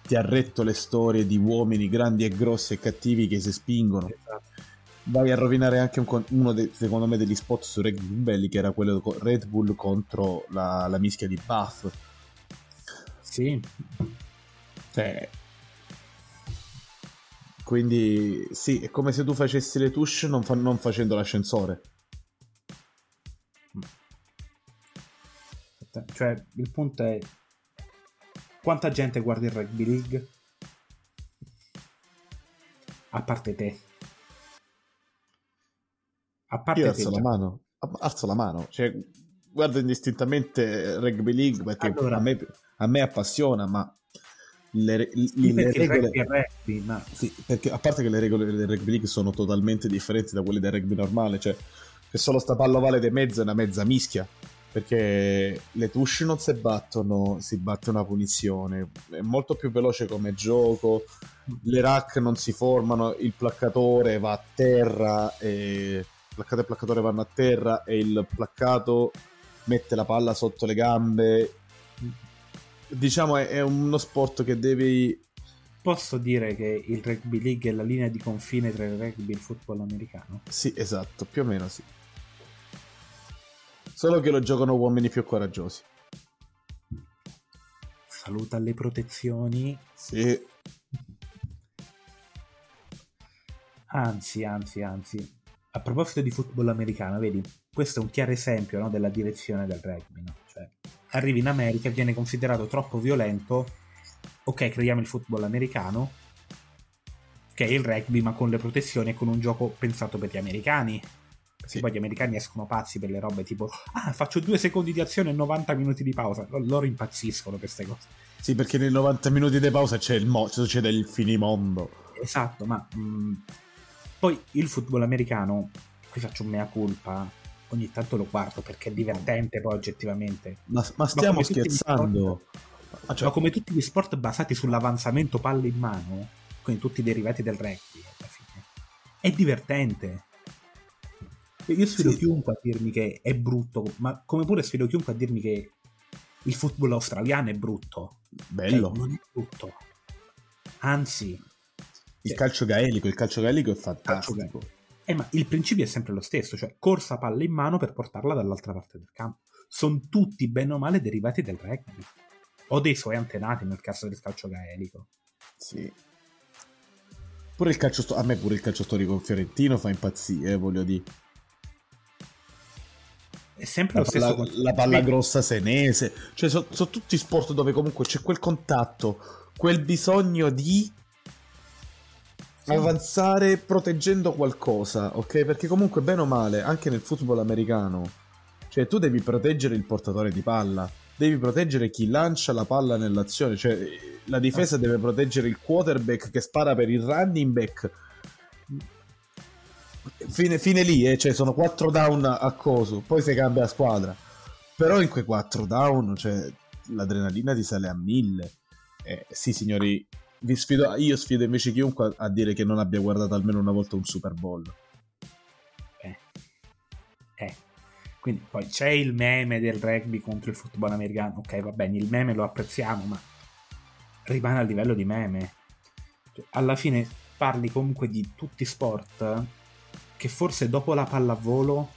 [SPEAKER 4] ti ha retto le storie di uomini grandi e grossi e cattivi che si spingono. Vai a rovinare anche un con- uno, dei, secondo me, degli spot su rugby più belli, che era quello con Red Bull contro la, la mischia di Bath.
[SPEAKER 3] Sì,
[SPEAKER 4] Cioè, quindi sì, è come se tu facessi le touche non, fa- non facendo l'ascensore.
[SPEAKER 3] cioè il punto è quanta gente guarda il rugby league? A parte te. A parte
[SPEAKER 4] Io alzo la
[SPEAKER 3] già.
[SPEAKER 4] mano, alzo la mano, cioè, guardo indistintamente Rugby League perché
[SPEAKER 3] Allora.
[SPEAKER 4] a, me, a me appassiona, ma le, le-
[SPEAKER 3] Sì,
[SPEAKER 4] le regole...
[SPEAKER 3] rugby rugby, ma
[SPEAKER 4] Sì, perché a parte che le regole del Rugby League sono totalmente differenti da quelle del rugby normale, cioè che solo sta palla vale di mezzo è una mezza mischia, perché le touche non si battono, si batte una punizione, è molto più veloce come gioco, le rack non si formano, il placcatore va a terra, e... placcato e placcatore vanno a terra e il placcato mette la palla sotto le gambe. Diciamo è, è uno sport che devi
[SPEAKER 3] posso dire che il rugby league è la linea di confine tra il rugby e il football americano?
[SPEAKER 4] Sì, esatto, più o meno sì. Solo che lo giocano uomini più coraggiosi.
[SPEAKER 3] Saluta le protezioni.
[SPEAKER 4] Sì.
[SPEAKER 3] Anzi, anzi, anzi. A proposito di football americano, vedi, questo è un chiaro esempio no, della direzione del rugby. No? Cioè, arrivi in America, viene considerato troppo violento. Ok, creiamo il football americano, che è il rugby, ma con le protezioni e con un gioco pensato per gli americani. Perché
[SPEAKER 4] Sì.
[SPEAKER 3] poi gli americani escono pazzi per le robe tipo: Ah, faccio due secondi di azione e 90 minuti di pausa. Loro impazziscono per queste cose.
[SPEAKER 4] Sì, perché nei 90 minuti di pausa c'è il mo- succede il finimondo.
[SPEAKER 3] Esatto, ma mh, poi il football americano, qui faccio un mea culpa, ogni tanto lo guardo perché è divertente poi oggettivamente.
[SPEAKER 4] Ma, ma stiamo
[SPEAKER 3] gli
[SPEAKER 4] scherzando. Ah, cioè,
[SPEAKER 3] Ma come tutti gli sport basati sull'avanzamento palle in mano, quindi tutti i derivati del rugby, alla fine, è divertente. Io sfido
[SPEAKER 4] Sì.
[SPEAKER 3] chiunque a dirmi che è brutto, ma come pure sfido chiunque a dirmi che il football australiano è brutto.
[SPEAKER 4] bello.
[SPEAKER 3] Cioè, non è brutto. Anzi,
[SPEAKER 4] Il calcio gaelico, il calcio gaelico è
[SPEAKER 3] Calcio
[SPEAKER 4] fantastico.
[SPEAKER 3] Eh, ma il principio è sempre lo stesso, cioè corsa palla in mano per portarla dall'altra parte del campo. Sono tutti bene o male derivati del rugby. O dei suoi antenati nel caso del calcio gaelico.
[SPEAKER 4] Sì. Pure il calcio sto- a me pure il calcio storico fiorentino fa impazzire, eh, voglio dire.
[SPEAKER 3] È sempre
[SPEAKER 4] La
[SPEAKER 3] lo stesso
[SPEAKER 4] palla,
[SPEAKER 3] concetto.
[SPEAKER 4] la palla
[SPEAKER 3] Vedi,
[SPEAKER 4] grossa senese, cioè sono tutti sport dove comunque c'è quel contatto, quel bisogno di avanzare proteggendo qualcosa, ok? Perché comunque bene o male, anche nel football americano, cioè tu devi proteggere il portatore di palla, devi proteggere chi lancia la palla nell'azione, cioè la difesa deve proteggere il quarterback che spara per il running back. Fine, fine lì, eh, cioè sono 4 down a coso, poi si cambia squadra. Però in quei 4 down, cioè, l'adrenalina ti sale a 1000. Eh, sì, signori, sfido, io sfido invece chiunque a dire che non abbia guardato almeno una volta un Super Bowl.
[SPEAKER 3] Eh. Eh. Quindi poi c'è il meme del rugby contro il football americano. Ok, va bene, il meme lo apprezziamo, ma rimane a livello di meme. Cioè, alla fine parli comunque di tutti sport che forse dopo la pallavolo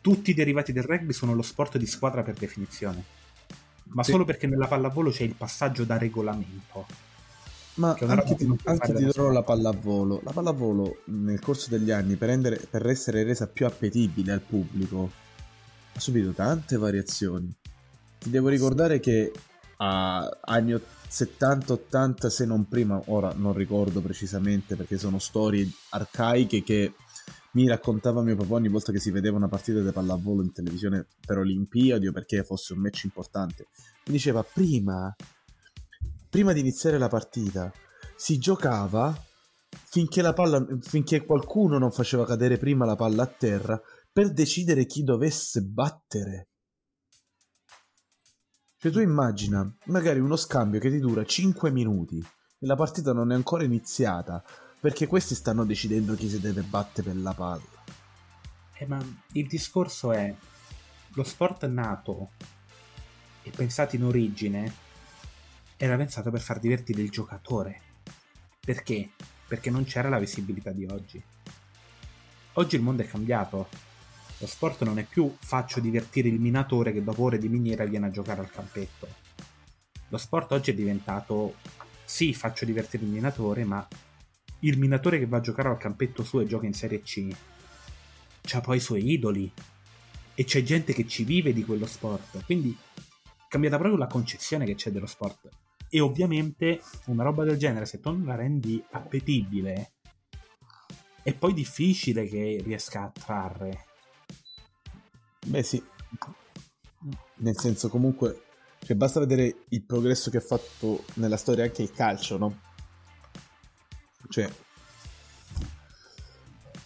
[SPEAKER 3] tutti i derivati del rugby sono lo sport di squadra per definizione. Ma
[SPEAKER 4] Sì.
[SPEAKER 3] solo perché nella pallavolo c'è il passaggio da regolamento.
[SPEAKER 4] Ma anche,
[SPEAKER 3] che
[SPEAKER 4] ti, anche ti dirò la pallavolo. La pallavolo nel corso degli anni, per, rendere- per essere resa più appetibile al pubblico, ha subito tante variazioni. Ti devo ricordare che a anni 70-80, se non prima, ora non ricordo precisamente perché sono storie arcaiche che mi raccontava mio papà ogni volta che si vedeva una partita di pallavolo in televisione per Olimpiadi o perché fosse un match importante. Mi diceva prima prima di iniziare la partita si giocava finché, la palla, finché qualcuno non faceva cadere prima la palla a terra per decidere chi dovesse battere. Cioè tu immagina magari uno scambio che ti dura 5 minuti e la partita non è ancora iniziata perché questi stanno decidendo chi si deve battere per la palla.
[SPEAKER 3] Eh, ma il discorso è lo sport nato e pensato in origine era pensato per far divertire il giocatore. Perché? Perché non c'era la visibilità di oggi. Oggi il mondo è cambiato. Lo sport non è più faccio divertire il minatore che dopo ore di miniera viene a giocare al campetto. Lo sport oggi è diventato sì, faccio divertire il minatore, ma il minatore che va a giocare al campetto suo e gioca in Serie C c'ha poi i suoi idoli e c'è gente che ci vive di quello sport. Quindi è cambiata proprio la concezione che c'è dello sport. E ovviamente una roba del genere, se tu non la rendi appetibile, è poi difficile che riesca a attrarre.
[SPEAKER 4] Beh sì, nel senso comunque, cioè basta vedere il progresso che ha fatto nella storia anche il calcio, no? Cioè,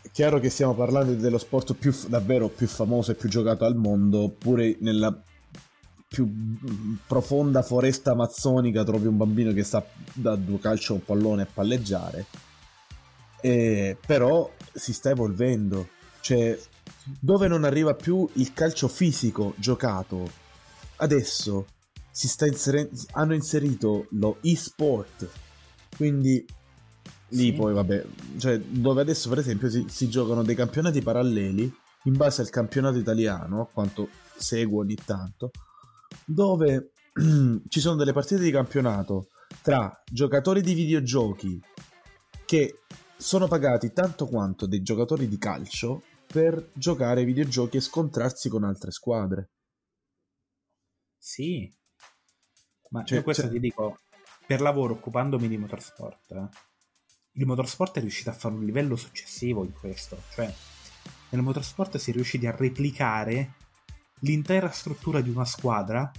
[SPEAKER 4] è chiaro che stiamo parlando dello sport più, davvero più famoso e più giocato al mondo, pure nella più mm, profonda foresta amazzonica trovi un bambino che sta da due calcio a un pallone e palleggiare. E, però si sta evolvendo, cioè dove non arriva più il calcio fisico giocato, adesso si sta inserendo, hanno inserito lo e-sport, quindi lì
[SPEAKER 3] Sì.
[SPEAKER 4] poi vabbè, cioè dove adesso per esempio si, si giocano dei campionati paralleli in base al campionato italiano, a quanto seguo ogni tanto, dove [CLEARS THROAT] ci sono delle partite di campionato tra giocatori di videogiochi che sono pagati tanto quanto dei giocatori di calcio per giocare ai videogiochi e scontrarsi con altre squadre.
[SPEAKER 3] Sì. Ma
[SPEAKER 4] Cioè,
[SPEAKER 3] io questo
[SPEAKER 4] cioè-
[SPEAKER 3] ti dico, per lavoro occupandomi di motorsport, eh, il motorsport è riuscito a fare un livello successivo in questo. Cioè, nel motorsport si è riusciti a replicare l'intera struttura di una squadra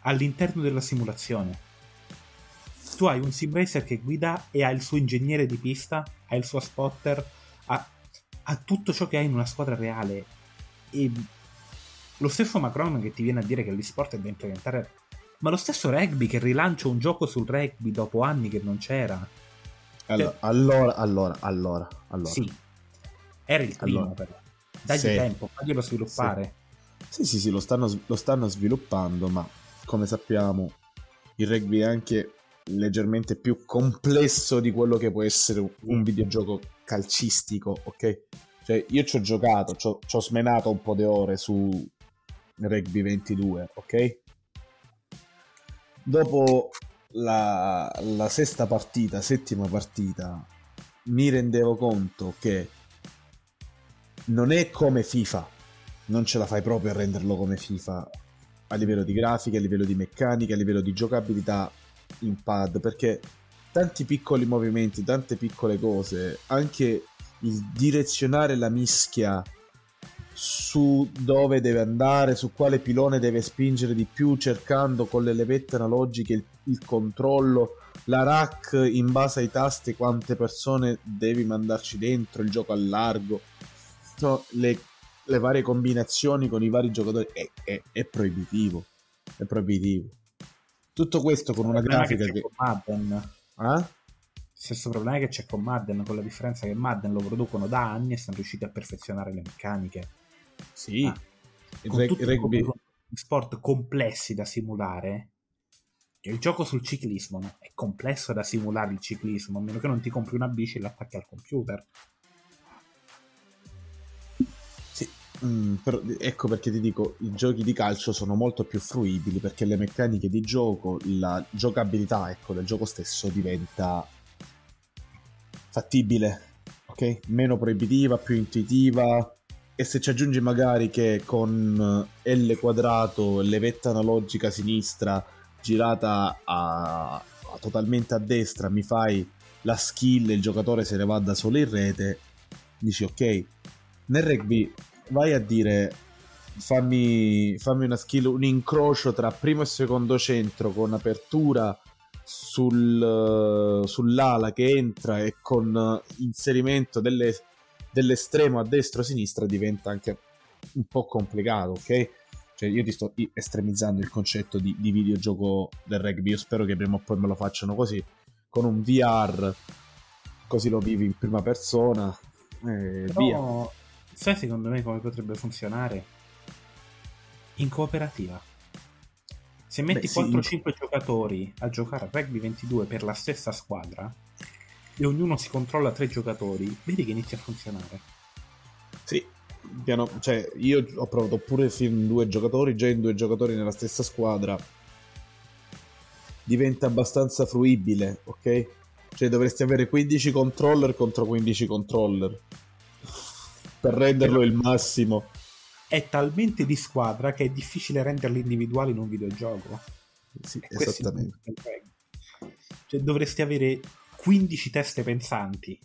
[SPEAKER 3] all'interno della simulazione. Tu hai un sim racer che guida e ha il suo ingegnere di pista, ha il suo spotter, ha, ha tutto ciò che hai in una squadra reale. E lo stesso Macron che ti viene a dire che l'esport è da implementare, ma lo stesso rugby che rilancia un gioco sul rugby dopo anni che non c'era.
[SPEAKER 4] Allora, allora, allora, allora, allora.
[SPEAKER 3] Sì, era il primo
[SPEAKER 4] Allora.
[SPEAKER 3] però. Dagli
[SPEAKER 4] Sì.
[SPEAKER 3] tempo, faglielo sviluppare.
[SPEAKER 4] Sì, sì, sì, lo stanno, lo stanno sviluppando, ma come sappiamo il rugby è anche leggermente più complesso di quello che può essere un- videogioco calcistico, ok? Cioè, io ci ho giocato, ci ho smenato un po' di ore su Rugby 22, ok? Dopo la, la sesta partita, settima partita, mi rendevo conto che non è come FIFA, non ce la fai proprio a renderlo come FIFA a livello di grafica, a livello di meccanica, a livello di giocabilità in pad, perché tanti piccoli movimenti, tante piccole cose, anche il direzionare la mischia su dove deve andare, su quale pilone deve spingere di più, cercando con le levette analogiche il, il controllo, la rack in base ai tasti, quante persone devi mandarci dentro, il gioco al largo, le, le varie combinazioni con i vari giocatori, è, è- è proibitivo. È proibitivo. Tutto questo con una grafica
[SPEAKER 3] che
[SPEAKER 4] che...
[SPEAKER 3] con Madden.
[SPEAKER 4] Ah?
[SPEAKER 3] Stesso problema che c'è con Madden, con la differenza che Madden lo producono da anni e sono riusciti a perfezionare le meccaniche.
[SPEAKER 4] Sì.
[SPEAKER 3] Ah, con
[SPEAKER 4] reg-
[SPEAKER 3] tutti
[SPEAKER 4] il rugby...
[SPEAKER 3] sport complessi da simulare. Il gioco sul ciclismo no? è complesso da simulare il ciclismo, a meno che non ti compri una bici e l'attacchi al computer.
[SPEAKER 4] Mm, però, ecco perché ti dico, i giochi di calcio sono molto più fruibili perché le meccaniche di gioco, la giocabilità ecco, del gioco stesso diventa fattibile, ok? Meno proibitiva, più intuitiva. E se ci aggiungi magari che con L quadrato, levetta analogica sinistra girata a, a- totalmente a destra, mi fai la skill e il giocatore se ne va da solo in rete, dici ok. Nel rugby vai a dire fammi, fammi una skill, un incrocio tra primo e secondo centro con apertura sul, sull'ala che entra e con inserimento delle, dell'estremo a destra o a sinistra diventa anche un po' complicato, ok? Cioè io ti sto estremizzando il concetto di, di videogioco del rugby, io spero che prima o poi me lo facciano così, con un VR, così lo vivi in prima persona e via.
[SPEAKER 3] Sai secondo me come potrebbe funzionare? In cooperativa. Se metti
[SPEAKER 4] sì,
[SPEAKER 3] 4-5 giocatori a giocare a rugby 22 per la stessa squadra e ognuno si controlla tre giocatori, vedi che inizia a funzionare.
[SPEAKER 4] Sì, piano, cioè io ho provato pure in due giocatori, già in due giocatori nella stessa squadra. Diventa abbastanza fruibile, ok? Cioè dovresti avere 15 controller contro 15 controller. Per renderlo il massimo.
[SPEAKER 3] È talmente di squadra che è difficile renderli individuali in un videogioco.
[SPEAKER 4] Sì,
[SPEAKER 3] E
[SPEAKER 4] esattamente.
[SPEAKER 3] Cioè dovresti avere 15 teste pensanti.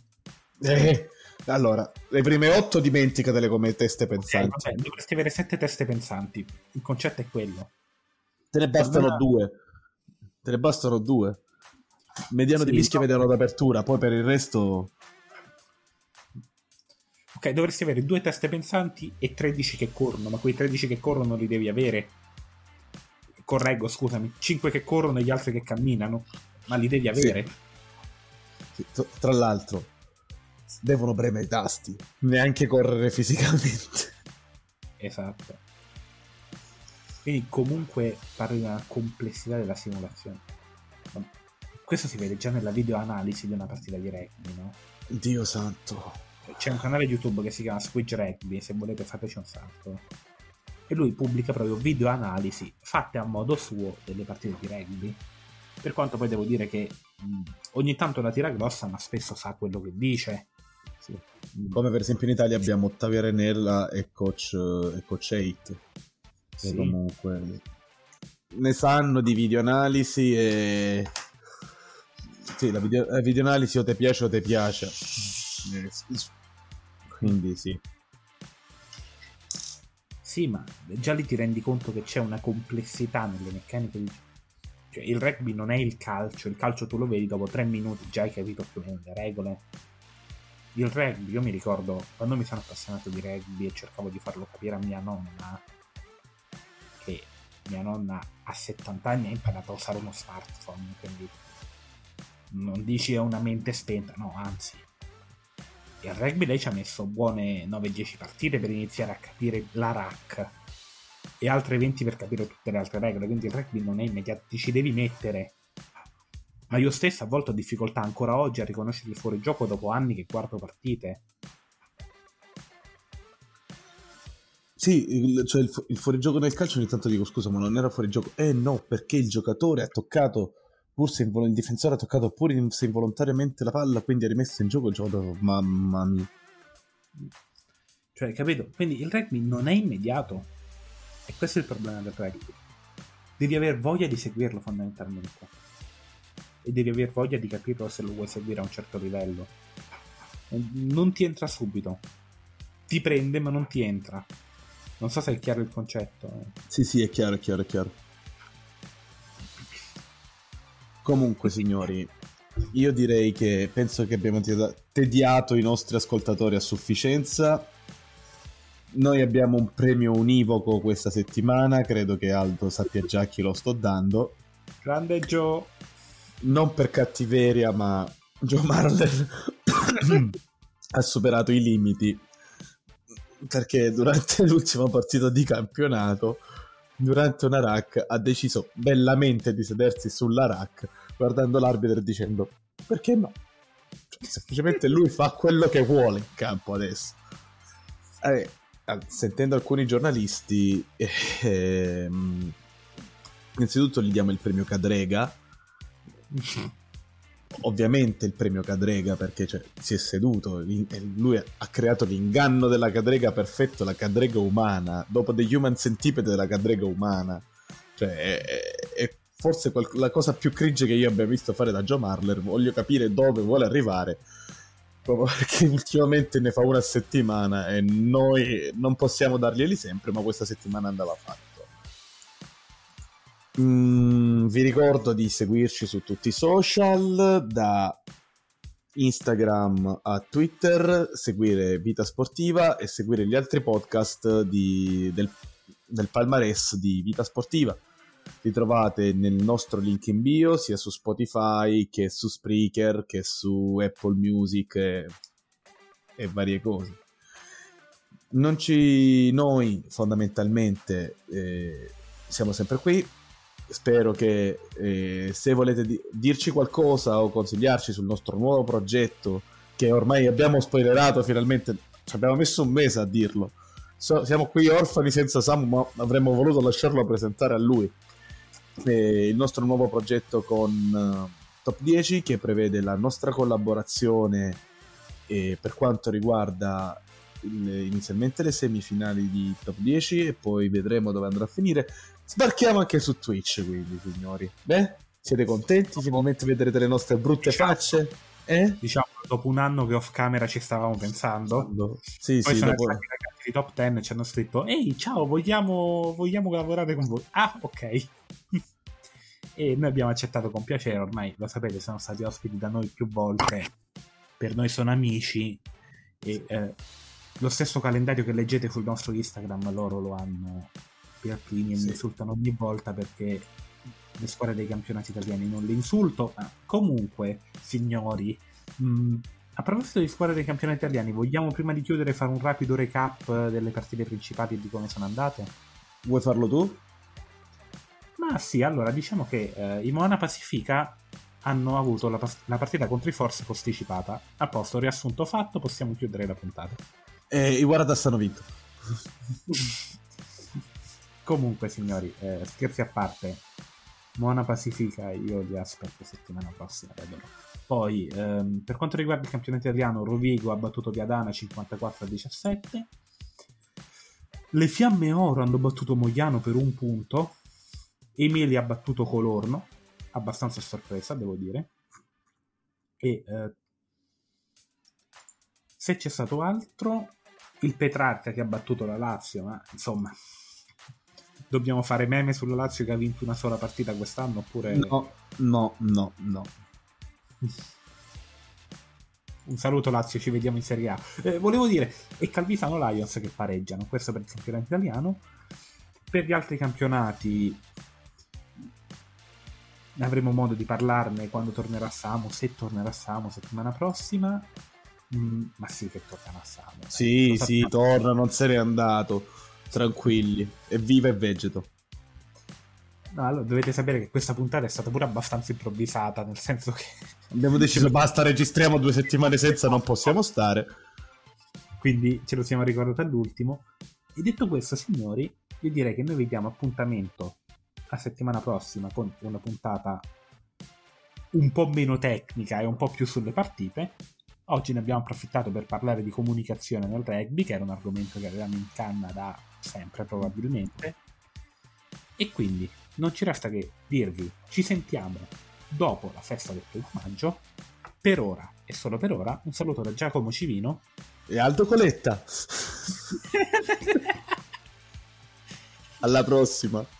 [SPEAKER 4] Eh, allora, le prime 8 dimenticatele come teste
[SPEAKER 3] Eh,
[SPEAKER 4] pensanti.
[SPEAKER 3] vabbè, dovresti avere 7 teste pensanti. Il concetto è quello.
[SPEAKER 4] Te ne bastano
[SPEAKER 3] Allora-
[SPEAKER 4] due. Te ne bastano due. Mediano
[SPEAKER 3] Sì,
[SPEAKER 4] di mischia,
[SPEAKER 3] no.
[SPEAKER 4] mediano d'apertura. Poi per il resto.
[SPEAKER 3] Ok, dovresti avere due teste pensanti e 13 che corrono, ma quei 13 che corrono li devi avere. Correggo, scusami, 5 che corrono e gli altri che camminano, ma li devi avere.
[SPEAKER 4] Sì, Tra l'altro, devono premere i tasti. Neanche correre fisicamente. [LAUGHS]
[SPEAKER 3] Esatto. Quindi comunque parli di una complessità della simulazione. Questo si vede già nella videoanalisi di una partita di rugby, no?
[SPEAKER 4] Dio santo.
[SPEAKER 3] C'è un canale YouTube che si chiama Squidge Rugby, se volete fateci un salto. E lui pubblica proprio video analisi fatte a modo suo delle partite di rugby. Per quanto poi devo dire che mh, ogni tanto la tira grossa, ma spesso sa quello che dice.
[SPEAKER 4] Sì. Come per esempio in Italia abbiamo Ottavio Renella e coach, e coach 8. Che
[SPEAKER 3] Sì.
[SPEAKER 4] comunque ne sanno di videoanalisi e. Sì, la, video, la videoanalisi o ti piace o ti piace. Eh, Quindi sì.
[SPEAKER 3] Sì, ma già lì ti rendi conto che c'è una complessità nelle meccaniche di... Cioè, il rugby non è il calcio, il calcio tu lo vedi dopo tre minuti, già hai capito più o meno le regole. Il rugby, io mi ricordo quando mi sono appassionato di rugby e cercavo di farlo capire a mia nonna, che mia nonna a 70 anni ha imparato a usare uno smartphone, quindi non dici è una mente spenta, no, anzi. Il rugby lei ci ha messo buone 9-10 partite per iniziare a capire la rack e altre 20 per capire tutte le altre regole, quindi il rugby non è immediato, ci devi mettere. Ma io stesso a volte ho difficoltà ancora oggi a riconoscere il fuorigioco dopo anni che guardo partite.
[SPEAKER 4] Sì, il, cioè il, fu- il fuorigioco nel calcio ogni tanto dico scusa, ma non era fuorigioco? Eh no, perché il giocatore ha toccato, pur se invol- il difensore ha toccato pure in- se involontariamente la palla, quindi ha rimesso in gioco il giocatore. Mamma mia.
[SPEAKER 3] Cioè, capito? Quindi il rugby non è immediato. E questo è il problema del rugby. Devi aver voglia di seguirlo fondamentalmente. E devi aver voglia di capirlo se lo vuoi seguire a un certo livello. Non ti entra subito. Ti prende ma non ti entra. Non so se è chiaro il concetto. eh.
[SPEAKER 4] Sì, sì, è chiaro, è chiaro, è chiaro. Comunque, signori, io direi che penso che abbiamo tediato i nostri ascoltatori a sufficienza. Noi abbiamo un premio univoco questa settimana, credo che Aldo sappia già a chi lo sto dando.
[SPEAKER 3] Grande Joe.
[SPEAKER 4] Non per cattiveria, ma Joe Marler [COUGHS] ha superato i limiti perché durante l'ultima partita di campionato, durante una rack, ha deciso bellamente di sedersi sulla rack guardando l'arbitro e dicendo perché no? Cioè, semplicemente lui fa quello che vuole in campo adesso. Eh, sentendo alcuni giornalisti, eh, innanzitutto gli diamo il premio Cadrega. Ovviamente il premio Cadrega perché cioè, si è seduto, lui ha creato l'inganno della Cadrega perfetto, la Cadrega umana, dopo The Human Centipede della Cadrega umana. Cioè, è, è forse qual- la cosa più cringe che io abbia visto fare da Joe Marler. Voglio capire dove vuole arrivare. Proprio perché [LAUGHS] ultimamente ne fa una settimana e noi non possiamo darglieli sempre, ma questa settimana andava fatto. Mm, vi ricordo di seguirci su tutti i social, da Instagram a Twitter, seguire Vita Sportiva e seguire gli altri podcast di, del, del palmarès di Vita Sportiva. Li trovate nel nostro link in bio sia su Spotify che su Spreaker che su Apple Music e, e varie cose. Ci noi fondamentalmente eh, siamo sempre qui spero che eh, se volete di- dirci qualcosa o consigliarci sul nostro nuovo progetto che ormai abbiamo spoilerato finalmente ci abbiamo messo un mese a dirlo so, siamo qui orfani senza Samu ma avremmo voluto lasciarlo presentare a lui eh, il nostro nuovo progetto con uh, Top 10 che prevede la nostra collaborazione eh, per quanto riguarda inizialmente le semifinali di Top 10 e poi vedremo dove andrà a finire. Sbarchiamo anche su Twitch, quindi, signori. Beh, siete contenti? Finalmente vedrete le nostre brutte
[SPEAKER 3] diciamo,
[SPEAKER 4] facce? Eh?
[SPEAKER 3] Diciamo, dopo un anno che off camera ci stavamo pensando.
[SPEAKER 4] Sì,
[SPEAKER 3] poi
[SPEAKER 4] sì,
[SPEAKER 3] sono
[SPEAKER 4] dopo...
[SPEAKER 3] i ragazzi di Top 10 ci hanno scritto Ehi, ciao, vogliamo, vogliamo lavorare con voi? Ah, ok. [LAUGHS] e noi abbiamo accettato con piacere, ormai lo sapete, sono stati ospiti da noi più volte, per noi sono amici e eh, lo stesso calendario che leggete sul nostro Instagram loro lo hanno per primi e sì. mi insultano ogni volta perché le squadre dei campionati italiani non le insulto, ma comunque, signori, mh, a proposito di squadre dei campionati italiani, vogliamo prima di chiudere fare un rapido recap delle partite principali e di come sono andate?
[SPEAKER 4] Vuoi farlo tu?
[SPEAKER 3] Ma sì, allora diciamo che eh, i Moana Pacifica hanno avuto la, la, partita contro i Force posticipata. A posto, riassunto fatto, possiamo chiudere la puntata.
[SPEAKER 4] E i Guaradas hanno vinto. [LAUGHS]
[SPEAKER 3] Comunque, signori, eh, scherzi a parte, Moana Pacifica io li aspetto settimana prossima, vedono. Poi, ehm, per quanto riguarda il campionato italiano, Rovigo ha battuto Viadana 54 a 17. Le Fiamme Oro hanno battuto Mogliano per un punto. Emilia ha battuto Colorno, abbastanza sorpresa, devo dire. E eh, se c'è stato altro, il Petrarca che ha battuto la Lazio, ma insomma, dobbiamo fare meme sulla Lazio che ha vinto una sola partita quest'anno oppure
[SPEAKER 4] no no no no.
[SPEAKER 3] Un saluto Lazio ci vediamo in Serie A. Eh, volevo dire e Calvisano Lions che pareggiano questo per il campionato italiano. Per gli altri campionati avremo modo di parlarne quando tornerà Samu se tornerà Samu settimana prossima. Mm, ma sì che tornerà Samu
[SPEAKER 4] sì sì torna non se n'è andato tranquilli, evviva e vegeto.
[SPEAKER 3] No, allora dovete sapere che questa puntata è stata pure abbastanza improvvisata, nel senso che...
[SPEAKER 4] Abbiamo deciso basta, registriamo due settimane senza, non possiamo stare.
[SPEAKER 3] Quindi ce lo siamo ricordati all'ultimo. E detto questo, signori, io direi che noi vi diamo appuntamento la settimana prossima con una puntata un po' meno tecnica e un po' più sulle partite. Oggi ne abbiamo approfittato per parlare di comunicazione nel rugby, che era un argomento che avevamo in canna da sempre probabilmente. E quindi non ci resta che dirvi ci sentiamo dopo la festa del primo maggio. Per ora e solo per ora, un saluto da Giacomo Civino
[SPEAKER 4] e Aldo Coletta. [LAUGHS] Alla prossima.